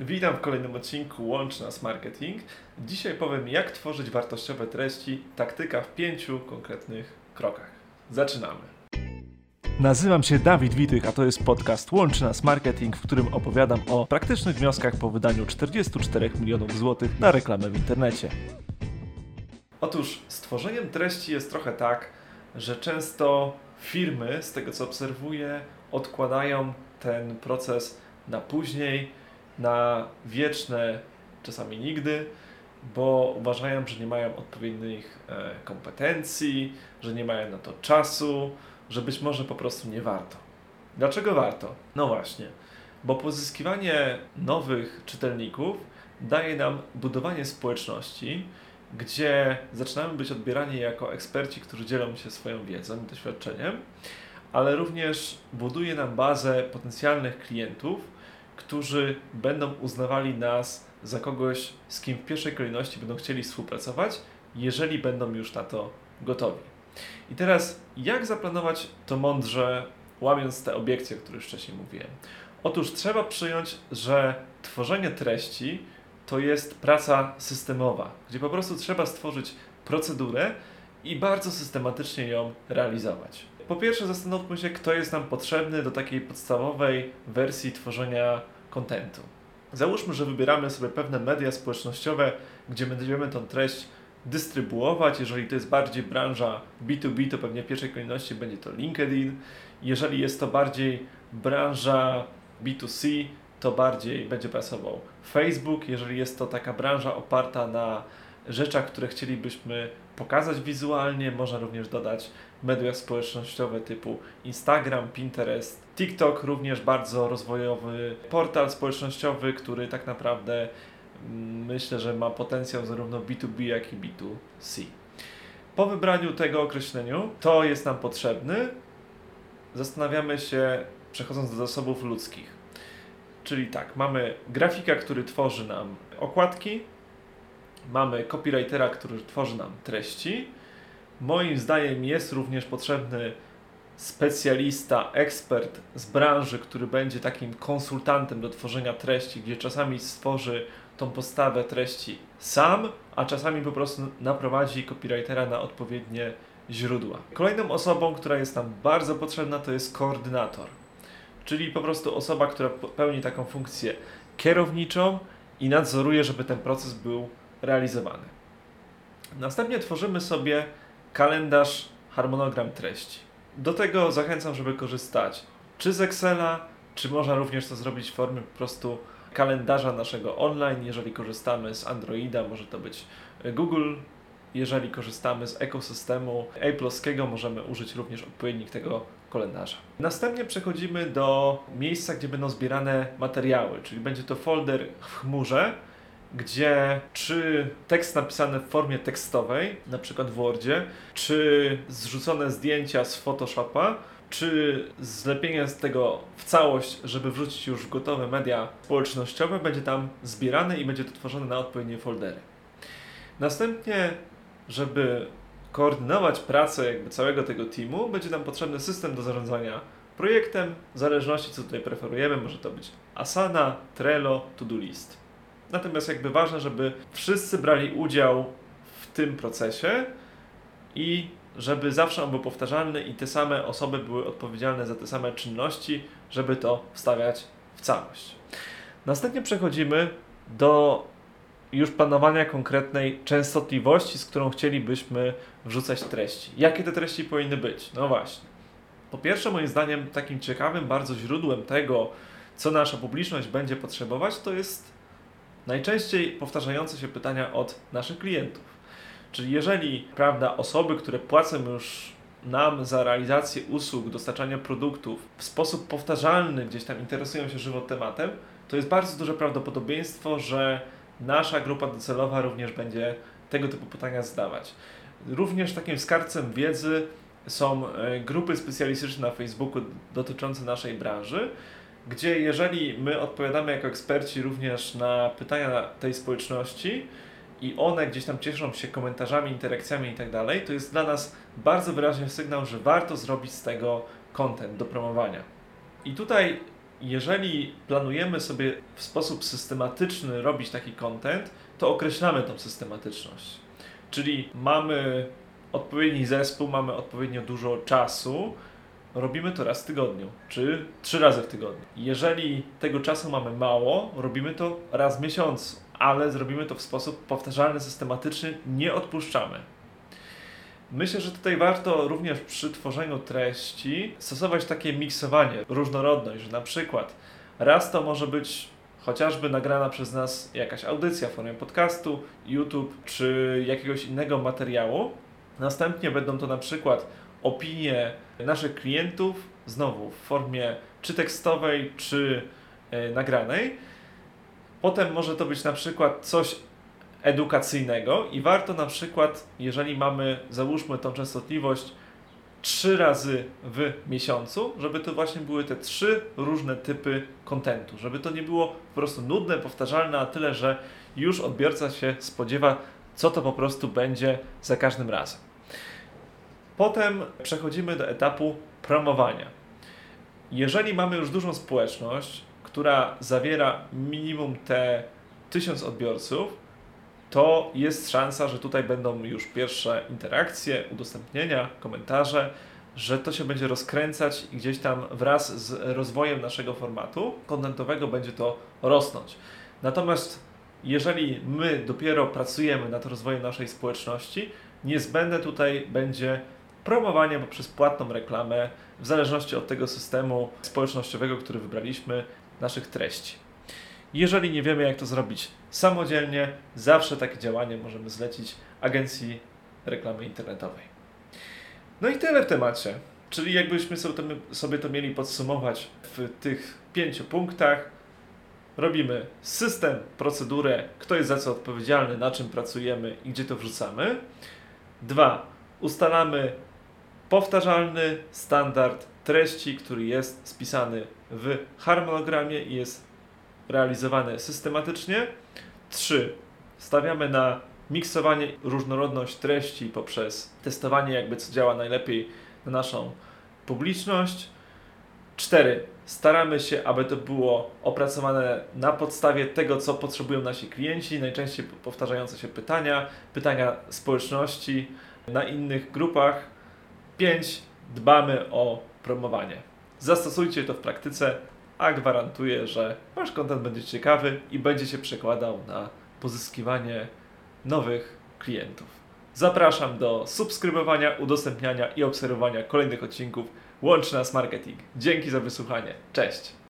Witam w kolejnym odcinku Łącz Nas Marketing. Dzisiaj powiem, jak tworzyć wartościowe treści, taktyka w pięciu konkretnych krokach. Zaczynamy. Nazywam się Dawid Witych, a to jest podcast Łącz Nas Marketing, w którym opowiadam o praktycznych wnioskach po wydaniu 44 milionów złotych na reklamę w internecie. Otóż z tworzeniem treści jest trochę tak, że często firmy, z tego co obserwuję, odkładają ten proces na później, na wieczne, czasami nigdy, bo uważają, że nie mają odpowiednich e, kompetencji, że nie mają na to czasu, że być może po prostu nie warto. Dlaczego warto? No właśnie, bo pozyskiwanie nowych czytelników daje nam budowanie społeczności, gdzie zaczynamy być odbierani jako eksperci, którzy dzielą się swoją wiedzą i doświadczeniem, ale również buduje nam bazę potencjalnych klientów, którzy będą uznawali nas za kogoś, z kim w pierwszej kolejności będą chcieli współpracować, jeżeli będą już na to gotowi. I teraz, jak zaplanować to mądrze, łamiąc te obiekcje, o których wcześniej mówiłem? Otóż trzeba przyjąć, że tworzenie treści to jest praca systemowa, gdzie po prostu trzeba stworzyć procedurę i bardzo systematycznie ją realizować. Po pierwsze, zastanówmy się, kto jest nam potrzebny do takiej podstawowej wersji tworzenia kontentu. Załóżmy, że wybieramy sobie pewne media społecznościowe, gdzie będziemy tą treść dystrybuować. Jeżeli to jest bardziej branża B2B, to pewnie w pierwszej kolejności będzie to LinkedIn. Jeżeli jest to bardziej branża B2C, to bardziej będzie pasował Facebook. Jeżeli jest to taka branża oparta na rzeczach, które chcielibyśmy pokazać wizualnie, można również dodać media społecznościowe typu Instagram, Pinterest, TikTok, również bardzo rozwojowy portal społecznościowy, który tak naprawdę mm, myślę, że ma potencjał zarówno B2B, jak i B2C. Po wybraniu tego określeniu, to jest nam potrzebny, zastanawiamy się, przechodząc do zasobów ludzkich. Czyli tak, mamy grafika, który tworzy nam okładki, mamy copywritera, który tworzy nam treści. Moim zdaniem jest również potrzebny specjalista, ekspert z branży, który będzie takim konsultantem do tworzenia treści, gdzie czasami stworzy tą postawę treści sam, a czasami po prostu naprowadzi copywritera na odpowiednie źródła. Kolejną osobą, która jest nam bardzo potrzebna, to jest koordynator, czyli po prostu osoba, która pełni taką funkcję kierowniczą i nadzoruje, żeby ten proces był realizowany. Następnie tworzymy sobie kalendarz, harmonogram treści. Do tego zachęcam, żeby korzystać czy z Excela, czy można również to zrobić w formie po prostu kalendarza naszego online. Jeżeli korzystamy z Androida, może to być Google. Jeżeli korzystamy z ekosystemu Apple'owskiego, możemy użyć również odpowiednik tego kalendarza. Następnie przechodzimy do miejsca, gdzie będą zbierane materiały, czyli będzie to folder w chmurze, gdzie czy tekst napisany w formie tekstowej, na przykład w Wordzie, czy zrzucone zdjęcia z Photoshopa, czy zlepienie z tego w całość, żeby wrzucić już w gotowe media społecznościowe, będzie tam zbierane i będzie to tworzone na odpowiednie foldery. Następnie, żeby koordynować pracę jakby całego tego teamu, będzie nam potrzebny system do zarządzania projektem, w zależności co tutaj preferujemy, może to być Asana, Trello, To-Do List. Natomiast jakby ważne, żeby wszyscy brali udział w tym procesie i żeby zawsze on był powtarzalny i te same osoby były odpowiedzialne za te same czynności, żeby to wstawiać w całość. Następnie przechodzimy do już planowania konkretnej częstotliwości, z którą chcielibyśmy wrzucać treści. Jakie te treści powinny być? No właśnie. Po pierwsze, moim zdaniem, takim ciekawym bardzo źródłem tego, co nasza publiczność będzie potrzebować, to jest najczęściej powtarzające się pytania od naszych klientów. Czyli jeżeli, prawda, osoby, które płacą już nam za realizację usług, dostarczania produktów w sposób powtarzalny gdzieś tam interesują się żywo tematem, to jest bardzo duże prawdopodobieństwo, że nasza grupa docelowa również będzie tego typu pytania zadawać. Również takim skarbcem wiedzy są e, grupy specjalistyczne na Facebooku dotyczące naszej branży, gdzie jeżeli my odpowiadamy jako eksperci również na pytania tej społeczności i one gdzieś tam cieszą się komentarzami, interakcjami i tak dalej, to jest dla nas bardzo wyraźny sygnał, że warto zrobić z tego content do promowania. I tutaj jeżeli planujemy sobie w sposób systematyczny robić taki content, to określamy tą systematyczność. Czyli mamy odpowiedni zespół, mamy odpowiednio dużo czasu, robimy to raz w tygodniu, czy trzy razy w tygodniu. Jeżeli tego czasu mamy mało, robimy to raz w miesiącu, ale zrobimy to w sposób powtarzalny, systematyczny, nie odpuszczamy. Myślę, że tutaj warto również przy tworzeniu treści stosować takie miksowanie, różnorodność, że na przykład raz to może być chociażby nagrana przez nas jakaś audycja w formie podcastu, YouTube czy jakiegoś innego materiału. Następnie będą to na przykład opinie naszych klientów, znowu w formie czy tekstowej, czy e, nagranej. Potem może to być na przykład coś edukacyjnego i warto na przykład, jeżeli mamy, załóżmy tą częstotliwość trzy razy w miesiącu, żeby to właśnie były te trzy różne typy kontentu, żeby to nie było po prostu nudne, powtarzalne, a tyle, że już odbiorca się spodziewa, co to po prostu będzie za każdym razem. Potem przechodzimy do etapu promowania. Jeżeli mamy już dużą społeczność, która zawiera minimum te tysiąc odbiorców, to jest szansa, że tutaj będą już pierwsze interakcje, udostępnienia, komentarze, że to się będzie rozkręcać i gdzieś tam wraz z rozwojem naszego formatu kontentowego będzie to rosnąć. Natomiast jeżeli my dopiero pracujemy nad rozwojem naszej społeczności, niezbędne tutaj będzie promowanie poprzez płatną reklamę, w zależności od tego systemu społecznościowego, który wybraliśmy, naszych treści. Jeżeli nie wiemy, jak to zrobić samodzielnie, zawsze takie działanie możemy zlecić agencji reklamy internetowej. No i tyle w temacie. Czyli jakbyśmy sobie to, mieli podsumować w tych pięciu punktach, robimy system, procedurę, kto jest za co odpowiedzialny, na czym pracujemy i gdzie to wrzucamy. Dwa, ustalamy powtarzalny standard treści, który jest spisany w harmonogramie i jest realizowany systematycznie. 3. Stawiamy na miksowanie, różnorodność treści poprzez testowanie, jakby co działa najlepiej na naszą publiczność. 4. Staramy się, aby to było opracowane na podstawie tego, co potrzebują nasi klienci, najczęściej powtarzające się pytania, pytania społeczności na innych grupach. 5. Dbamy o promowanie. Zastosujcie to w praktyce, a gwarantuję, że Wasz kontent będzie ciekawy i będzie się przekładał na pozyskiwanie nowych klientów. Zapraszam do subskrybowania, udostępniania i obserwowania kolejnych odcinków Łączy Nas Marketing. Dzięki za wysłuchanie. Cześć!